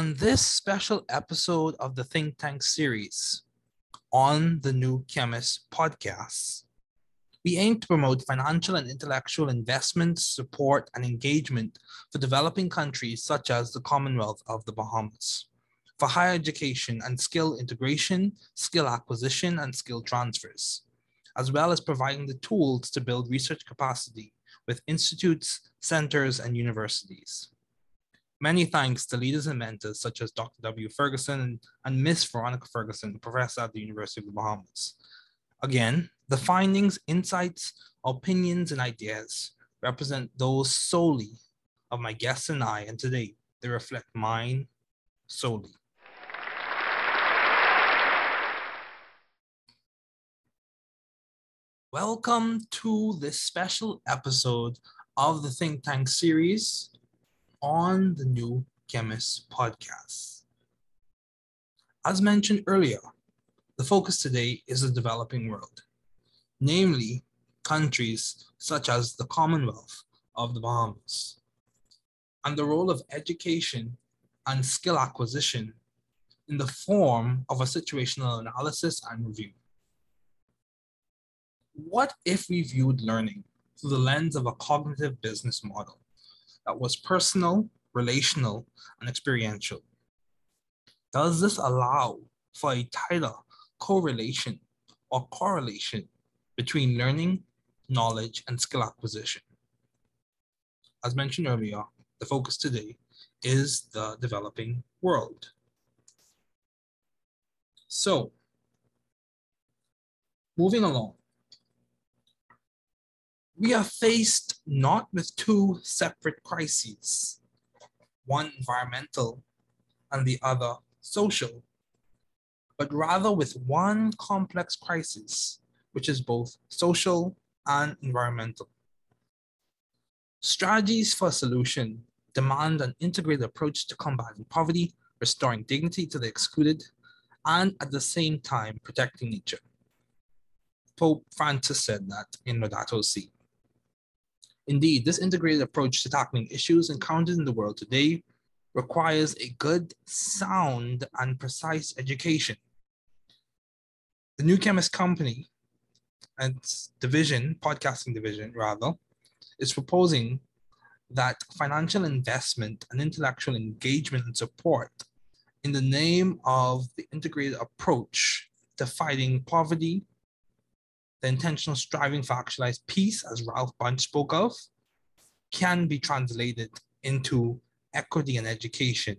On this special episode of the Think Tank series on the New Chemist podcast, we aim to promote financial and intellectual investment, support, and engagement for developing countries such as the Commonwealth of the Bahamas for higher education and skill integration, skill acquisition, and skill transfers, as well as providing the tools to build research capacity with institutes, centers, and universities. Many thanks to leaders and mentors such as Dr. W. Ferguson and Miss Veronica Ferguson, professor at the University of the Bahamas. Again, the findings, insights, opinions, and ideas represent those solely of my guests and I, and today they reflect mine solely. Welcome to this special episode of the Think Tank series on the New Chemist podcast. As mentioned earlier, the focus today is the developing world, namely countries such as the Commonwealth of the Bahamas, and the role of education and skill acquisition in the form of a situational analysis and review. What if we viewed learning through the lens of a cognitive business model? That was personal, relational, and experiential. Does this allow for a tighter correlation or correlation between learning, knowledge, and skill acquisition? As mentioned earlier, the focus today is the developing world. So, moving along, we are faced not with two separate crises, one environmental and the other social, but rather with one complex crisis, which is both social and environmental. Strategies for a solution demand an integrated approach to combating poverty, restoring dignity to the excluded, and at the same time protecting nature. Pope Francis said that in Laudato Si'. Indeed, this integrated approach to tackling issues encountered in the world today requires a good, sound, and precise education. The New Chemist Company and division, podcasting division rather, is proposing that financial investment and intellectual engagement and support in the name of the integrated approach to fighting poverty, the intentional striving for actualized peace, as Ralph Bunche spoke of, can be translated into equity and education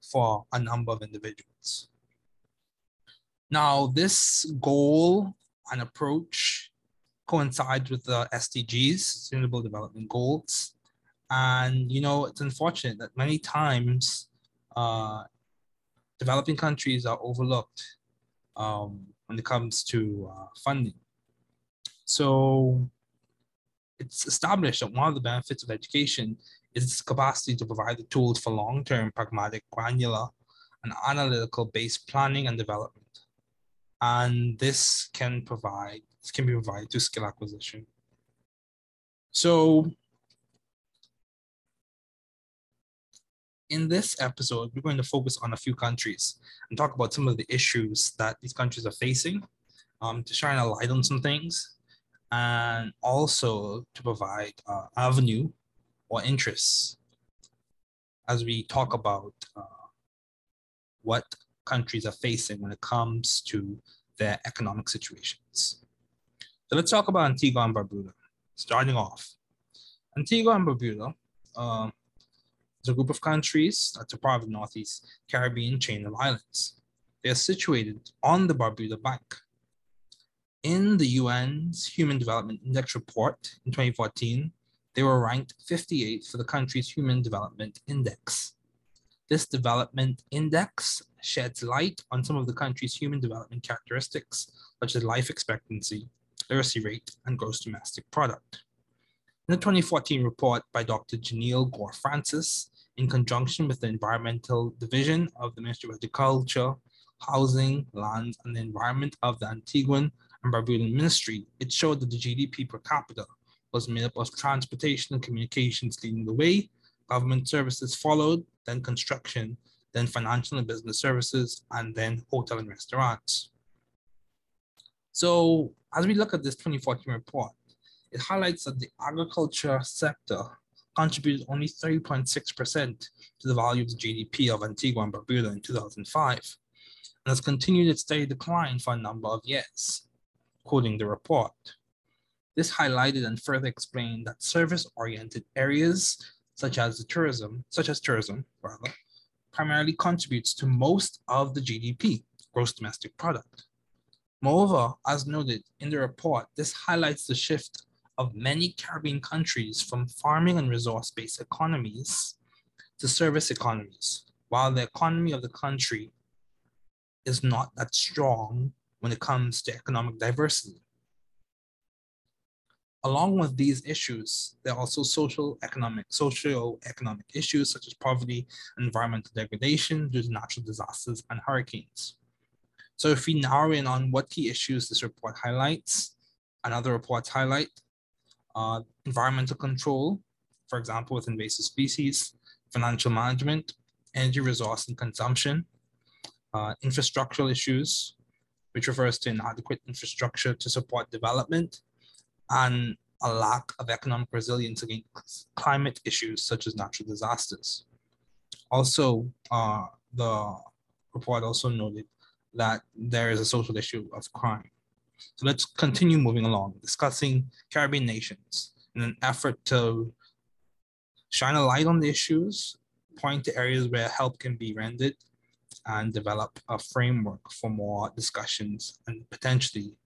for a number of individuals. Now, this goal and approach coincides with the SDGs, Sustainable Development Goals. And, you know, it's unfortunate that many times uh, developing countries are overlooked um, when it comes to uh, funding. So it's established that one of the benefits of education is its capacity to provide the tools for long-term pragmatic, granular, and analytical based planning and development. And this can provide, this can be provided through skill acquisition. So in this episode, we're going to focus on a few countries and talk about some of the issues that these countries are facing um, to shine a light on some things and also to provide uh, avenue or interests as we talk about uh, what countries are facing when it comes to their economic situations. So let's talk about Antigua and Barbuda. Starting off, Antigua and Barbuda uh, a group of countries that's a part of the Northeast Caribbean chain of islands. They are situated on the Barbuda Bank. In the UN's Human Development Index report in 2014, they were ranked 58th for the country's Human Development Index. This development index sheds light on some of the country's human development characteristics, such as life expectancy, literacy rate, and gross domestic product. In the 2014 report by Dr. Janelle Gore Francis, in conjunction with the Environmental Division of the Ministry of Agriculture, Housing, Lands, and the Environment of the Antiguan and Barbudan Ministry, it showed that the GDP per capita was made up of transportation and communications leading the way, Government services followed, then construction, then financial and business services, and then hotel and restaurants. So as we look at this 2014 report, it highlights that the agriculture sector contributed only 3.6% to the value of the GDP of Antigua and Barbuda in 2005, and has continued its steady decline for a number of years, quoting the report. This highlighted and further explained that service-oriented areas such as tourism, such as tourism, rather, primarily contributes to most of the GDP, gross domestic product. Moreover, as noted in the report, this highlights the shift of many Caribbean countries from farming and resource-based economies to service economies, while the economy of the country is not that strong when it comes to economic diversity. Along with these issues, there are also social economic, socio-economic issues such as poverty environmental degradation due to natural disasters and hurricanes. So if we narrow in on what key issues this report highlights, and other reports highlight, uh, environmental control, for example, with invasive species, financial management, energy resource and consumption, uh, infrastructural issues, which refers to inadequate infrastructure to support development, and a lack of economic resilience against climate issues such as natural disasters. Also, uh, the report also noted that there is a social issue of crime. So let's continue moving along, discussing Caribbean nations in an effort to shine a light on the issues, point to areas where help can be rendered, and develop a framework for more discussions and potentially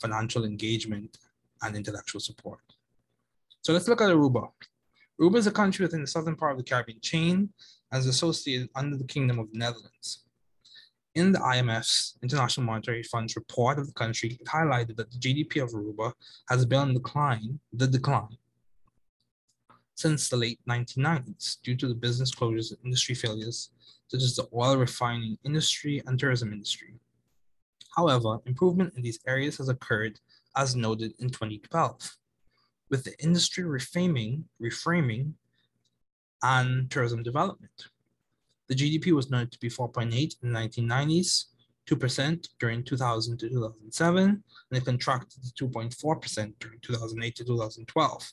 financial engagement and intellectual support. So let's look at Aruba. Aruba is a country within the southern part of the Caribbean chain and is associated under the Kingdom of the Netherlands. In the IMF's International Monetary Fund's report of the country, it highlighted that the GDP of Aruba has been on decline, the decline, since the late 1990s due to the business closures and industry failures, such as the oil refining industry and tourism industry. However, improvement in these areas has occurred as noted in 2012, with the industry reframing, reframing and tourism development. The GDP was noted to be 4.8 in the 1990s, 2% during 2000 to 2007, and it contracted to 2.4% during 2008 to 2012.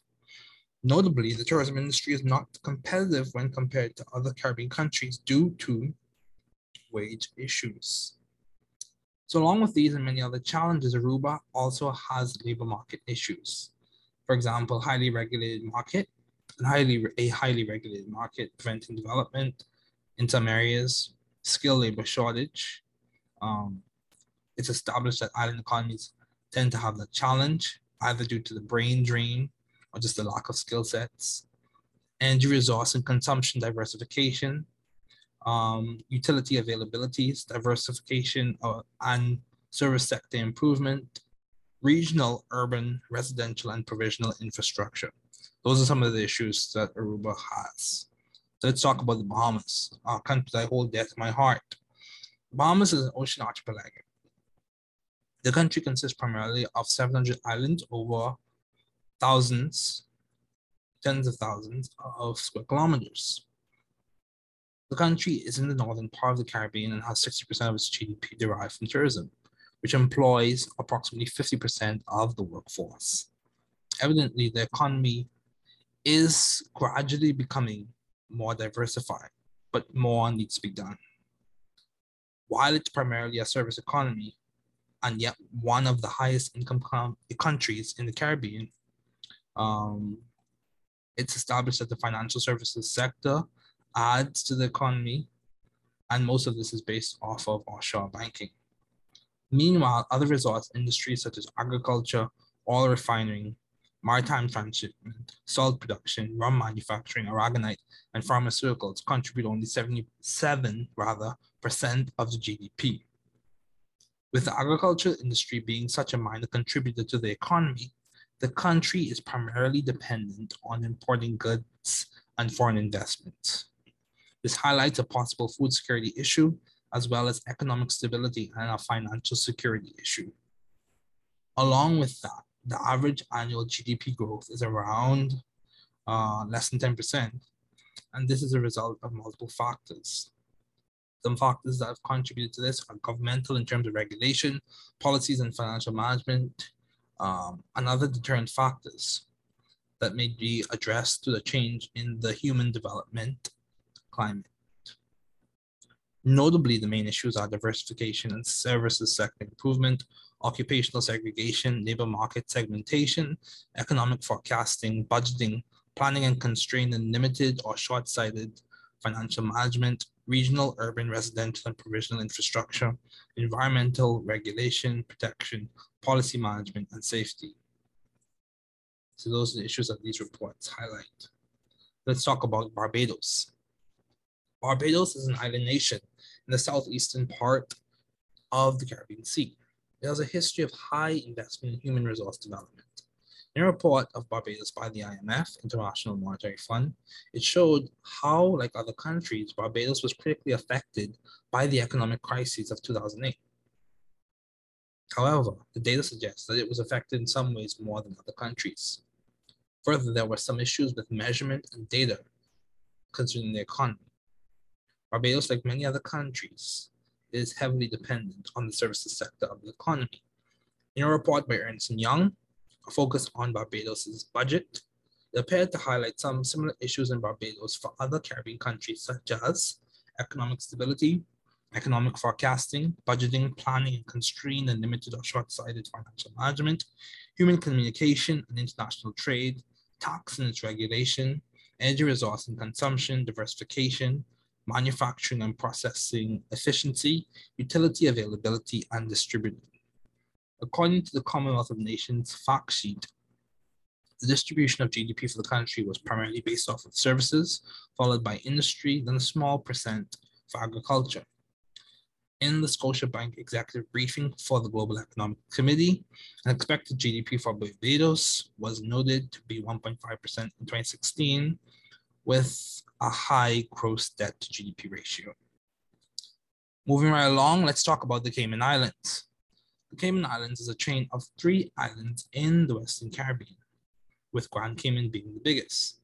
Notably, the tourism industry is not competitive when compared to other Caribbean countries due to wage issues. So along with these and many other challenges, Aruba also has labor market issues. For example, highly regulated market, and highly, a highly regulated market preventing development in some areas, skilled labor shortage. Um, it's established that island economies tend to have the challenge, either due to the brain drain or just the lack of skill sets. Energy resource and consumption diversification, um, utility availabilities, diversification uh, and service sector improvement, regional, urban, residential, and provisional infrastructure. Those are some of the issues that Aruba has. Let's talk about the Bahamas, a country I hold dear to my heart. Bahamas is an ocean archipelago. The country consists primarily of 700 islands over thousands, tens of thousands of square kilometers. The country is in the northern part of the Caribbean and has 60% of its GDP derived from tourism, which employs approximately 50% of the workforce. Evidently, the economy is gradually becoming more diversified, but more needs to be done. While it's primarily a service economy, and yet one of the highest income countries in the Caribbean, um, it's established that the financial services sector adds to the economy, and most of this is based off of offshore banking. Meanwhile, other resource industries such as agriculture, oil refining, maritime transshipment, salt production, rum manufacturing, aragonite, and pharmaceuticals contribute only 77 rather percent of the GDP. With the agricultural industry being such a minor contributor to the economy, the country is primarily dependent on importing goods and foreign investments. This highlights a possible food security issue, as well as economic stability and a financial security issue. Along with that, the average annual GDP growth is around uh, less than 10%, And this is a result of multiple factors. Some factors that have contributed to this are governmental in terms of regulation, policies and financial management, um, and other deterrent factors that may be addressed through the change in the human development climate. Notably, the main issues are diversification and services sector improvement, occupational segregation, labor market segmentation, economic forecasting, budgeting, planning and constrained and limited or short-sighted financial management, regional, urban, residential, and provisional infrastructure, environmental regulation, protection, policy management, and safety. So those are the issues that these reports highlight. Let's talk about Barbados. Barbados is an island nation in the southeastern part of the Caribbean Sea. It has a history of high investment in human resource development. In a report of Barbados by the IMF, International Monetary Fund, it showed how, like other countries, Barbados was critically affected by the economic crises of 2008. However, the data suggests that it was affected in some ways more than other countries. Further, there were some issues with measurement and data concerning the economy. Barbados, like many other countries, is heavily dependent on the services sector of the economy. In a report by Ernst & Young, focused on Barbados's budget, it appeared to highlight some similar issues in Barbados for other Caribbean countries, such as economic stability, economic forecasting, budgeting, planning, and constrained and limited or short-sighted financial management, human communication and international trade, tax and its regulation, energy resource and consumption, diversification, manufacturing and processing efficiency, utility availability, and distribution. According to the Commonwealth of Nations fact sheet, the distribution of GDP for the country was primarily based off of services, followed by industry, then a small percent for agriculture. In the Scotiabank executive briefing for the Global Economic Committee, an expected GDP for Barbados was noted to be 1.5% in 2016, with a high gross debt to GDP ratio. Moving right along, let's talk about the Cayman Islands. The Cayman Islands is a chain of three islands in the Western Caribbean, with Grand Cayman being the biggest.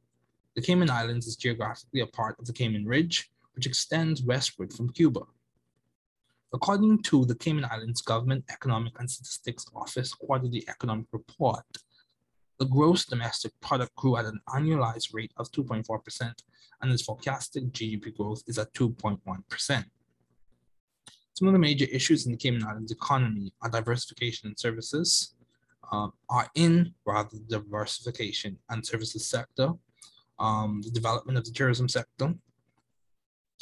The Cayman Islands is geographically a part of the Cayman Ridge, which extends westward from Cuba. According to the Cayman Islands Government Economic and Statistics Office Quarterly Economic Report, the gross domestic product grew at an annualized rate of 2.4%, and its forecasted GDP growth is at 2.1%. Some of the major issues in the Cayman Islands economy are diversification and services, uh, are in rather diversification and services sector, um, the development of the tourism sector.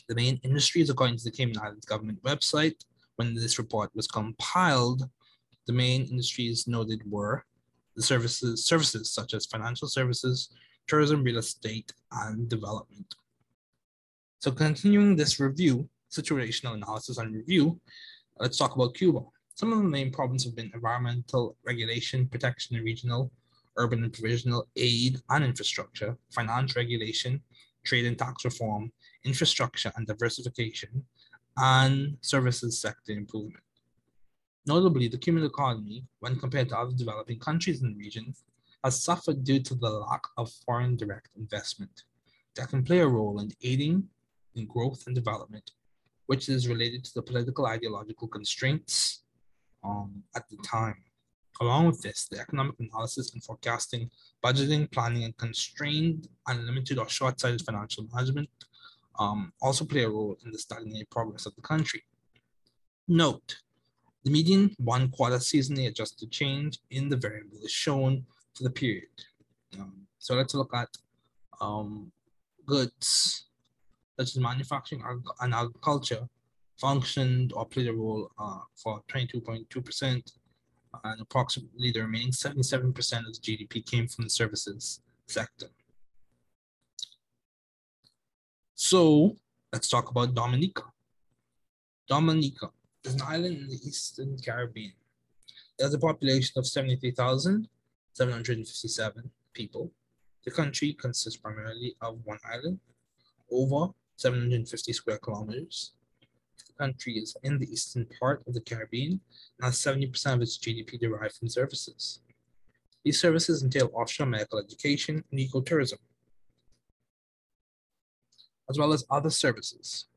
The main industries, according to the Cayman Islands government website, when this report was compiled, the main industries noted were the services, services such as financial services, tourism, real estate, and development. So continuing this review, situational analysis and review, let's talk about Cuba. Some of the main problems have been environmental regulation, protection and regional, urban and provisional aid and infrastructure, finance regulation, trade and tax reform, infrastructure and diversification, and services sector improvement. Notably, the Cuban economy, when compared to other developing countries in the region, has suffered due to the lack of foreign direct investment that can play a role in aiding in growth and development, which is related to the political ideological constraints um, at the time. Along with this, the economic analysis and forecasting, budgeting, planning, and constrained, unlimited, or short sighted financial management um, also play a role in the stagnating progress of the country. Note the median one quarter seasonally adjusted change in the variable is shown for the period. Um, so let's look at um, goods such as manufacturing and agriculture functioned or played a role uh, for 22.2%, and approximately the remaining 77% of the GDP came from the services sector. So let's talk about Dominica. Dominica is an island in the Eastern Caribbean. It has a population of 73,757 people. The country consists primarily of one island, over 750 square kilometers. The country is in the eastern part of the Caribbean and has 70% of its GDP derived from services. These services entail offshore medical education and ecotourism. as well as other services.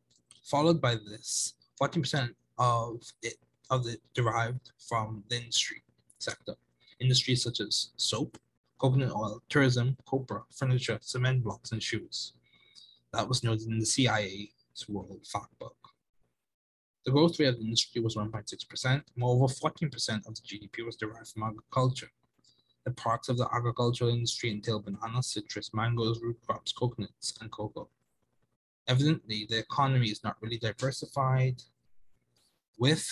Followed by this, 14% of it of it derived from the industry sector. Industries such as soap, coconut oil, tourism, copra, furniture, cement blocks, and shoes. That was noted in the CIA's World Factbook. The growth rate of the industry was 1.6%. Moreover, 14% of the GDP was derived from agriculture. The products of the agricultural industry entail bananas, citrus, mangoes, root crops, coconuts, and cocoa. Evidently, the economy is not really diversified, with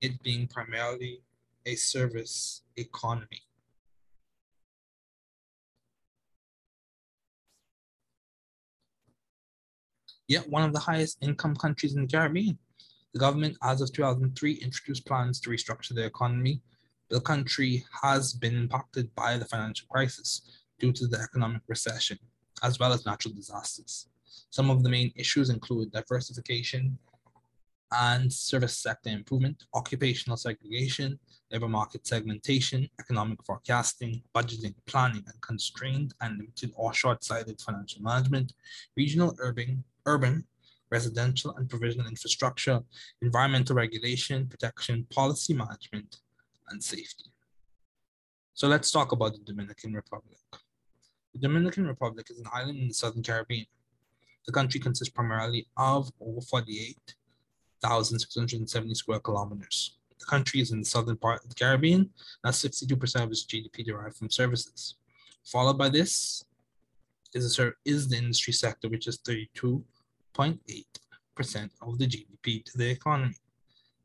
it being primarily a service economy. Yet one of the highest income countries in the Caribbean. The government, as of 2003, introduced plans to restructure the economy. The country has been impacted by the financial crisis due to the economic recession, as well as natural disasters. Some of the main issues include diversification and service sector improvement, occupational segregation, labor market segmentation, economic forecasting, budgeting, planning, and constrained and limited or short-sighted financial management, regional urban, urban, residential and provisional infrastructure, environmental regulation, protection, policy management, and safety. So let's talk about the Dominican Republic. The Dominican Republic is an island in the Southern Caribbean. The country consists primarily of over 48,670 square kilometers. The country is in the southern part of the Caribbean. That's 62% of its GDP derived from services. Followed by this is, a, is the industry sector, which is 32 0.8% of the GDP to the economy.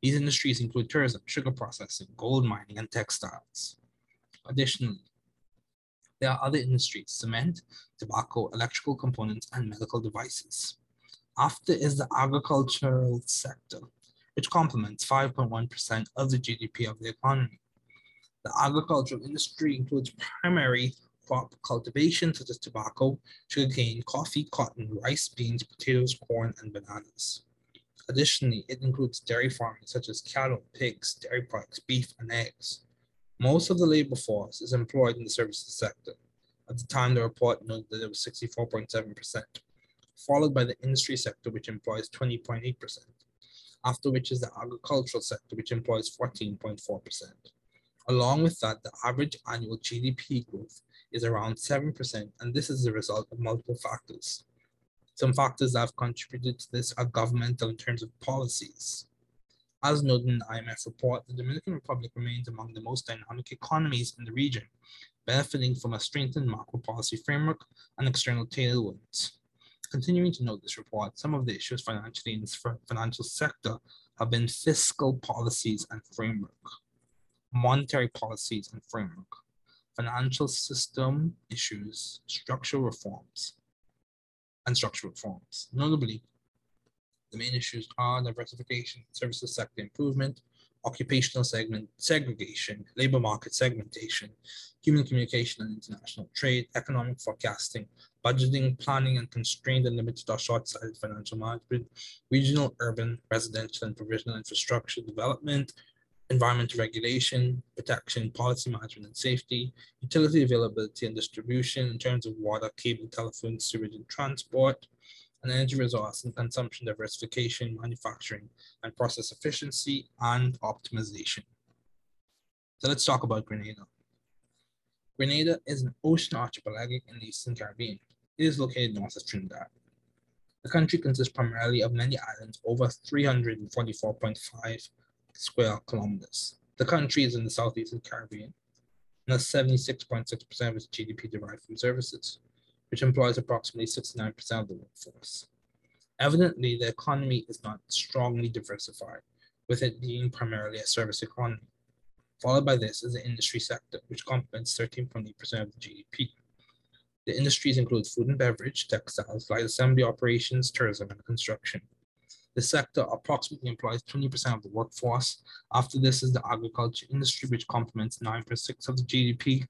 These industries include tourism, sugar processing, gold mining, and textiles. Additionally, there are other industries, cement, tobacco, electrical components, and medical devices. After is the agricultural sector, which complements 5.1% of the GDP of the economy. The agricultural industry includes primary crop cultivation such as tobacco, sugarcane, coffee, cotton, rice, beans, potatoes, corn, and bananas. Additionally, it includes dairy farming such as cattle, pigs, dairy products, beef, and eggs. Most of the labor force is employed in the services sector. At the time, the report noted that it was 64.7%, followed by the industry sector, which employs 20.8%, after which is the agricultural sector, which employs 14.4%. Along with that, the average annual GDP growth is around 7%, and this is the result of multiple factors. Some factors that have contributed to this are governmental in terms of policies. As noted in the IMF report, the Dominican Republic remains among the most dynamic economies in the region, benefiting from a strengthened macro policy framework and external tailwinds. Continuing to note this report, some of the issues financially in the financial sector have been fiscal policies and framework, monetary policies and framework, financial system issues, structural reforms, and structural reforms. Notably, the main issues are diversification, services sector improvement, occupational segment segregation, labor market segmentation, human communication and international trade, economic forecasting, budgeting, planning, and constrained and limited or short-sighted financial management, regional, urban, residential, and provisional infrastructure development, environmental regulation, protection, policy management and safety, utility availability and distribution in terms of water, cable, telephone, sewage, and transport, and energy resource and consumption diversification, manufacturing, and process efficiency and optimization. So let's talk about Grenada. Grenada is an ocean archipelago in the Eastern Caribbean. It is located north of Trinidad. The country consists primarily of many islands, over 344.5 square kilometers. The country is in the southeastern Caribbean and has 76.6% of its GDP derived from services, which employs approximately 69% of the workforce. Evidently, the economy is not strongly diversified, with it being primarily a service economy. Followed by this is the industry sector, which complements 13.8% of the GDP. The industries include food and beverage, textiles, light assembly operations, tourism, and construction. The sector approximately employs 20% of the workforce. After this is the agriculture industry, which complements 9.6 of the GDP.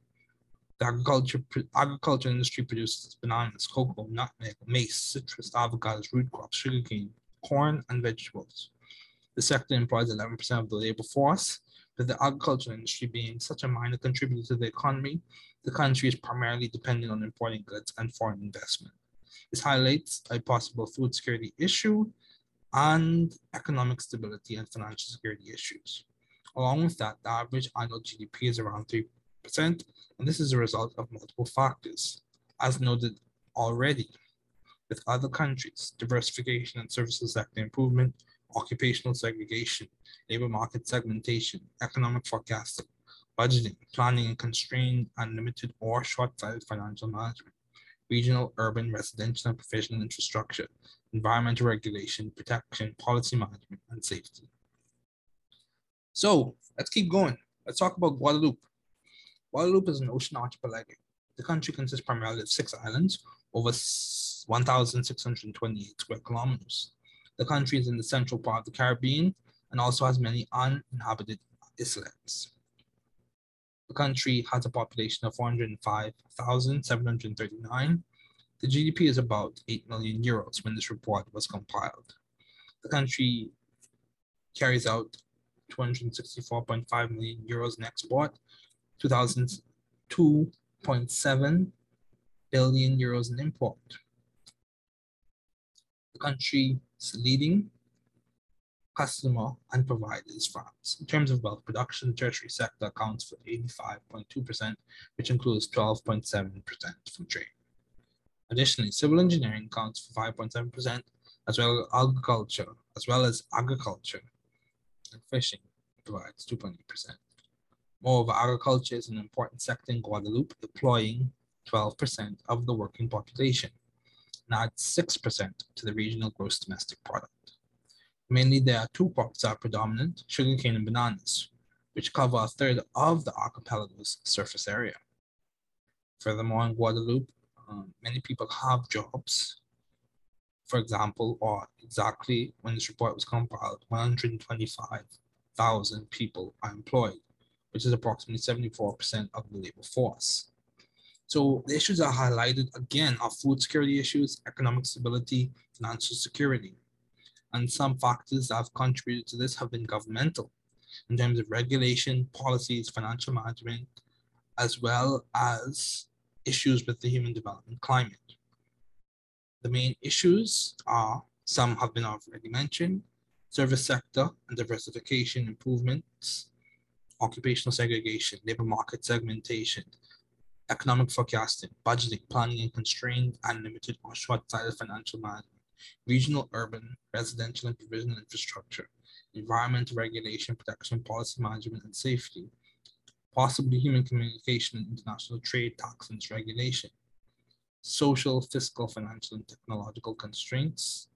The agriculture, agriculture industry produces bananas, cocoa, nutmeg, mace, citrus, avocados, root crops, sugarcane, corn, and vegetables. The sector employs 11% of the labor force, with the agriculture industry being such a minor contributor to the economy, the country is primarily dependent on importing goods and foreign investment. This highlights a possible food security issue and economic stability and financial security issues. Along with that, the average annual GDP is around 3%, and this is a result of multiple factors. As noted already, with other countries, diversification and services sector improvement, occupational segregation, labor market segmentation, economic forecasting, budgeting, planning and constrained, unlimited or short-sighted financial management, regional, urban, residential, and professional infrastructure, environmental regulation, protection, policy management, and safety. So let's keep going. Let's talk about Guadeloupe. Guadeloupe is an ocean archipelago. The country consists primarily of six islands over 1,628 square kilometers. The country is in the central part of the Caribbean and also has many uninhabited islets. The country has a population of 405,739 the GDP is about 8 million euros when this report was compiled. The country carries out 264.5 million euros in export, 2002.7 billion euros in import. The country's leading customer and provider is France. In terms of wealth production, the tertiary sector accounts for 85.2%, which includes 12.7% from trade. Additionally, civil engineering accounts for 5.7%, as well as agriculture, as well as agriculture and fishing provides 2.8%. Moreover, agriculture is an important sector in Guadeloupe, employing 12% of the working population and adds 6% to the regional gross domestic product. Mainly, there are two crops that are predominant, sugarcane and bananas, which cover a third of the archipelago's surface area. Furthermore, in Guadeloupe, um, many people have jobs. For example, or exactly when this report was compiled, 125,000 people are employed, which is approximately 74% of the labor force. So the issues are highlighted again are food security issues, economic stability, financial security. And some factors that have contributed to this have been governmental in terms of regulation, policies, financial management, as well as issues with the human development climate. The main issues are, some have been already mentioned, service sector and diversification improvements, occupational segregation, labor market segmentation, economic forecasting, budgeting, planning and constrained and limited or short-sighted financial management, regional, urban, residential and provisional infrastructure, environmental regulation, protection, policy management and safety, possibly human communication and international trade, tax and regulation, social, fiscal, financial, and technological constraints,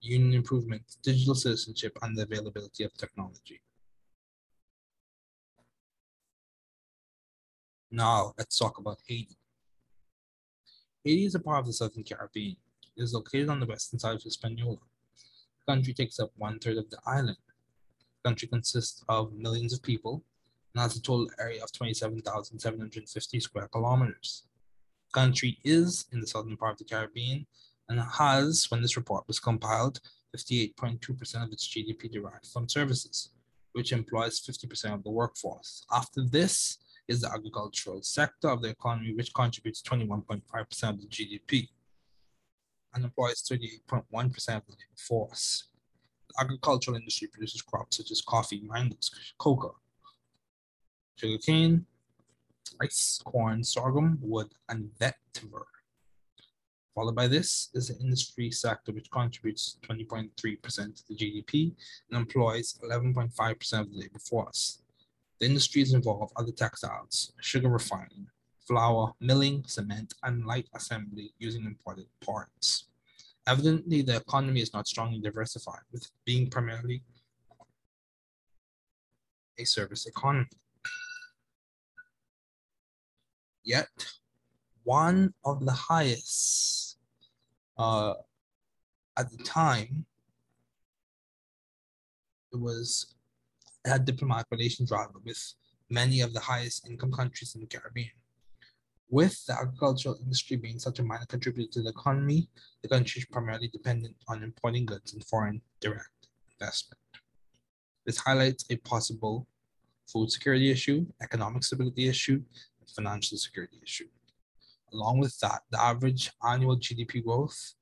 union improvement, digital citizenship, and the availability of technology. Now, let's talk about Haiti. Haiti is a part of the Southern Caribbean. Is located on the western side of Hispaniola. The country takes up one third of the island. The country consists of millions of people and has a total area of 27,750 square kilometers. The country is in the southern part of the Caribbean and has, when this report was compiled, 58.2% of its GDP derived from services, which employs 50% of the workforce. After this is the agricultural sector of the economy, which contributes 21.5% of the GDP employs 38.1% of the labor force. The agricultural industry produces crops such as coffee, mangoes, cocoa, sugarcane, rice, corn, sorghum, wood, and vetiver. Followed by this is the industry sector, which contributes 20.3% to the GDP and employs 11.5% of the labor force. The industries involve other textiles, sugar refining, flour, milling, cement, and light assembly using imported parts. Evidently, the economy is not strongly diversified, with being primarily a service economy. Yet, one of the highest uh, at the time, it was it had diplomatic relations rather with many of the highest income countries in the Caribbean. With the agricultural industry being such a minor contributor to the economy, the country is primarily dependent on importing goods and foreign direct investment. This highlights a possible food security issue, economic stability issue, and financial security issue. Along with that, the average annual GDP growth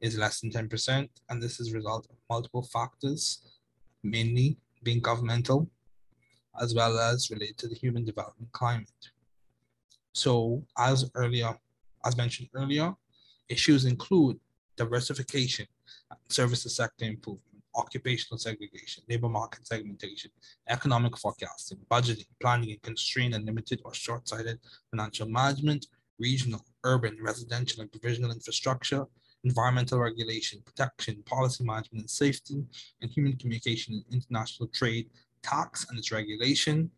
is less than 10%, and this is a result of multiple factors, mainly being governmental, as well as related to the human development climate. So as earlier, as mentioned earlier, issues include diversification, services sector improvement, occupational segregation, labor market segmentation, economic forecasting, budgeting, planning, and constrained and limited or short-sighted financial management, regional, urban, residential, and provisional infrastructure, environmental regulation, protection, policy management and safety, and human communication and international trade, tax and its regulation,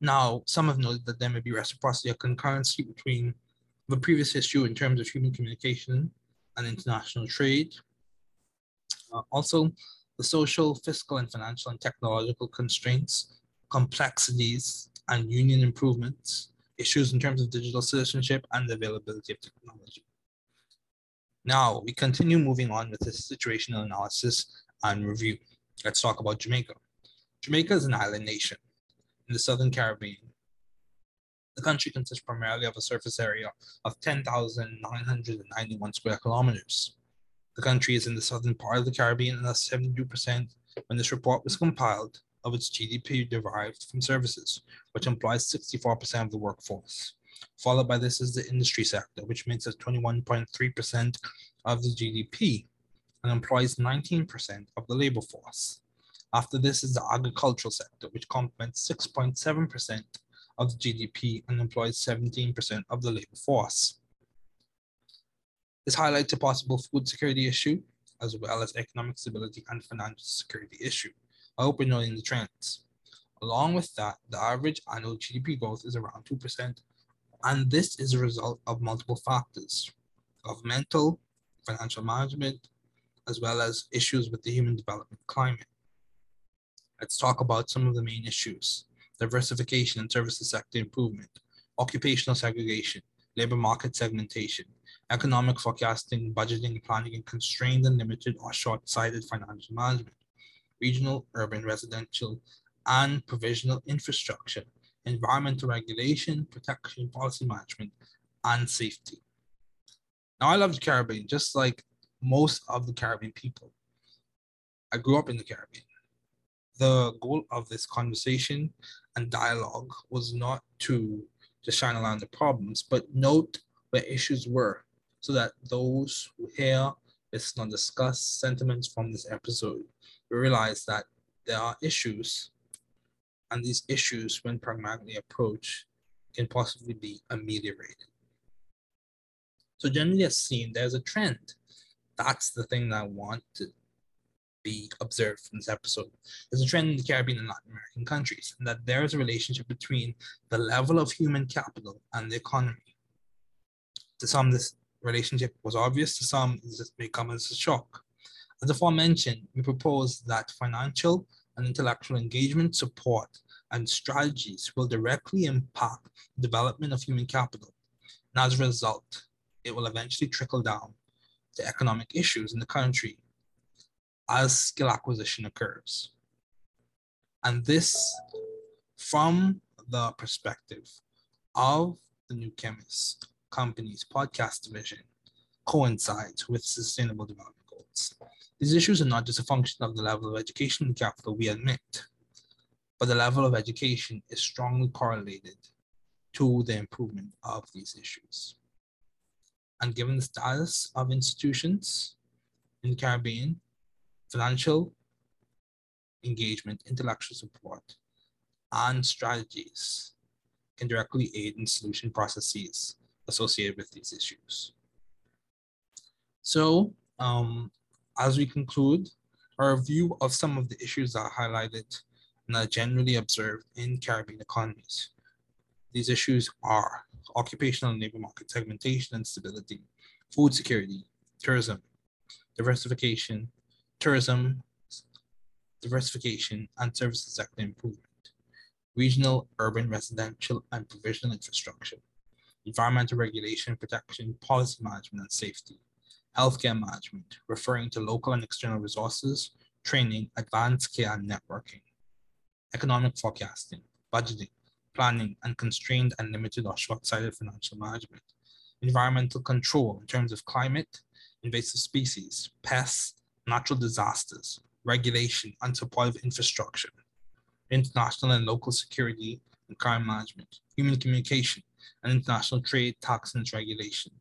Now, some have noted that there may be reciprocity or concurrency between the previous issue in terms of human communication and international trade. Uh, also, the social, fiscal, and financial and technological constraints, complexities, and union improvements, issues in terms of digital citizenship and the availability of technology. Now, we continue moving on with this situational analysis and review. Let's talk about Jamaica. Jamaica is an island nation in the Southern Caribbean. The country consists primarily of a surface area of 10,991 square kilometers. The country is in the southern part of the Caribbean, and thus 72% when this report was compiled of its GDP derived from services, which implies 64% of the workforce. Followed by this is the industry sector, which makes up 21.3% of the GDP and employs 19% of the labor force. After this is the agricultural sector, which complements 6.7% of the GDP and employs 17% of the labor force. This highlights a possible food security issue, as well as economic stability and financial security issue. I hope you're knowing the trends. Along with that, the average annual GDP growth is around 2%, and this is a result of multiple factors, governmental, financial management, as well as issues with the human development climate. Let's talk about some of the main issues. Diversification and services sector improvement, occupational segregation, labor market segmentation, economic forecasting, budgeting, planning, and constrained and limited or short-sighted financial management, regional, urban, residential, and provisional infrastructure, environmental regulation, protection, policy management, and safety. Now, I love the Caribbean, just like most of the Caribbean people. I grew up in the Caribbean the goal of this conversation and dialogue was not to just shine a light on the problems, but note where issues were so that those who hear, listen, or discuss sentiments from this episode realize that there are issues, and these issues, when pragmatically approached, can possibly be ameliorated. So, generally, as seen, there's a trend. That's the thing that I want to be observed in this episode. There's a trend in the Caribbean and Latin American countries, and that there is a relationship between the level of human capital and the economy. To some, this relationship was obvious, to some, this may come as a shock. As aforementioned, we propose that financial and intellectual engagement support and strategies will directly impact the development of human capital. And as a result, it will eventually trickle down to economic issues in the country as skill acquisition occurs. And this, from the perspective of the New Chemist Company's podcast division, coincides with sustainable development goals. These issues are not just a function of the level of education and capital we admit, but the level of education is strongly correlated to the improvement of these issues. And given the status of institutions in the Caribbean, financial engagement, intellectual support, and strategies can directly aid in solution processes associated with these issues. So, um, as we conclude, our review of some of the issues that are highlighted and are generally observed in Caribbean economies. These issues are occupational and labor market segmentation and stability, food security, tourism, diversification, tourism, diversification, and services sector improvement, regional, urban, residential, and provisional infrastructure, environmental regulation, protection, policy management, and safety, healthcare management, referring to local and external resources, training, advanced care and networking, economic forecasting, budgeting, planning, and constrained and limited or short-sighted financial management, environmental control in terms of climate, invasive species, pests, natural disasters, regulation and support of infrastructure, international and local security and crime management, human communication, and international trade, tax, and regulation,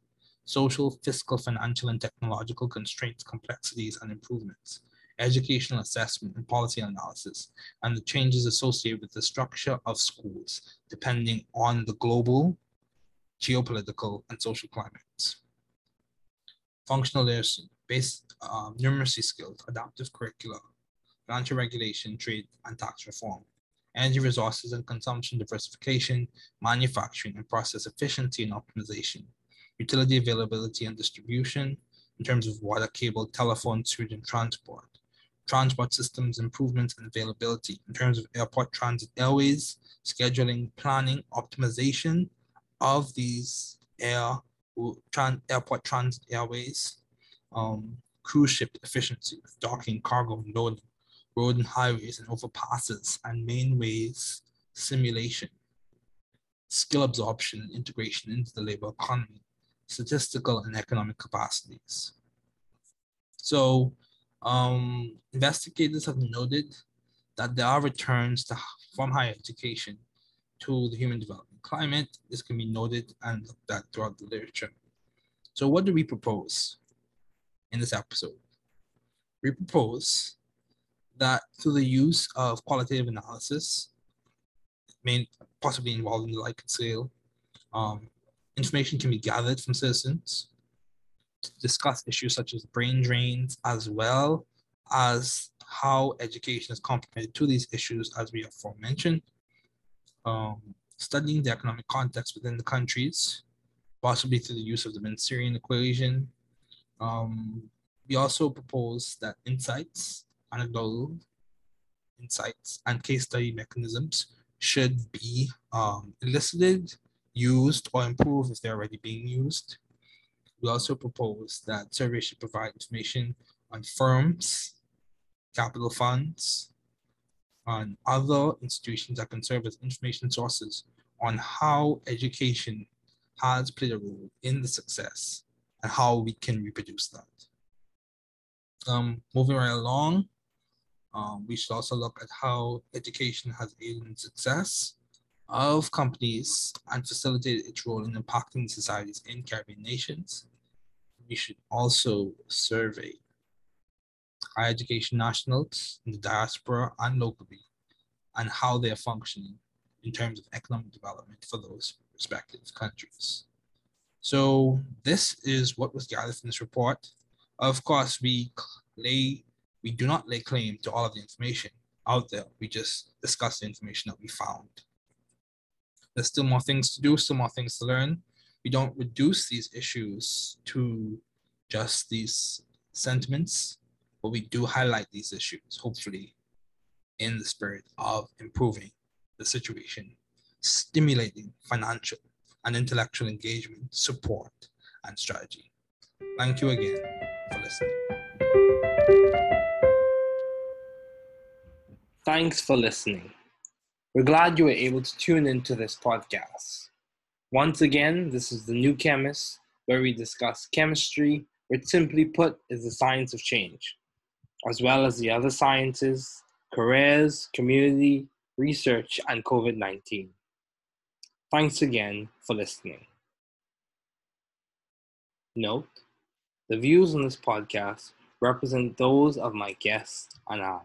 social, fiscal, financial, and technological constraints, complexities, and improvements, educational assessment and policy analysis, and the changes associated with the structure of schools, depending on the global, geopolitical, and social climates. Functional literacy, basic um, numeracy skills, adaptive curricula, financial regulation, trade, and tax reform, energy resources and consumption diversification, manufacturing and process efficiency and optimization, utility availability and distribution in terms of water, cable, telephone, sewage, and transport, transport systems improvements and availability in terms of airport transit airways, scheduling, planning, optimization of these air tran, airport transit airways, um, cruise ship efficiency, docking, cargo, loading, road and highways and overpasses and mainways simulation, skill absorption and integration into the labor economy, statistical and economic capacities. So um, investigators have noted that there are returns to, from higher education to the human development climate. This can be noted and looked at throughout the literature. So what do we propose in this episode? We propose that through the use of qualitative analysis, possibly involving the Likert scale, um, information can be gathered from citizens to discuss issues such as brain drains, as well as how education is complemented to these issues, as we have aforementioned. Um, studying the economic context within the countries, possibly through the use of the Mincerian equation. Um, we also propose that insights anecdotal insights and case study mechanisms should be um, elicited, used, or improved if they're already being used. We also propose that surveys should provide information on firms, capital funds, on other institutions that can serve as information sources on how education has played a role in the success and how we can reproduce that. Um, moving right along, um, we should also look at how education has aided success of companies and facilitated its role in impacting societies in Caribbean nations. We should also survey higher education nationals in the diaspora and locally and how they're functioning in terms of economic development for those respective countries. So this is what was gathered from this report. Of course, we lay we do not lay claim to all of the information out there. We just discuss the information that we found. There's still more things to do, still more things to learn. We don't reduce these issues to just these sentiments, but we do highlight these issues, hopefully, in the spirit of improving the situation, stimulating financial and intellectual engagement, support, and strategy. Thank you again for listening. Thanks for listening. We're glad you were able to tune into this podcast. Once again, this is The New Chemist, where we discuss chemistry, which simply put is the science of change, as well as the other sciences, careers, community, research, and COVID 19. Thanks again for listening. Note the views on this podcast represent those of my guests and I.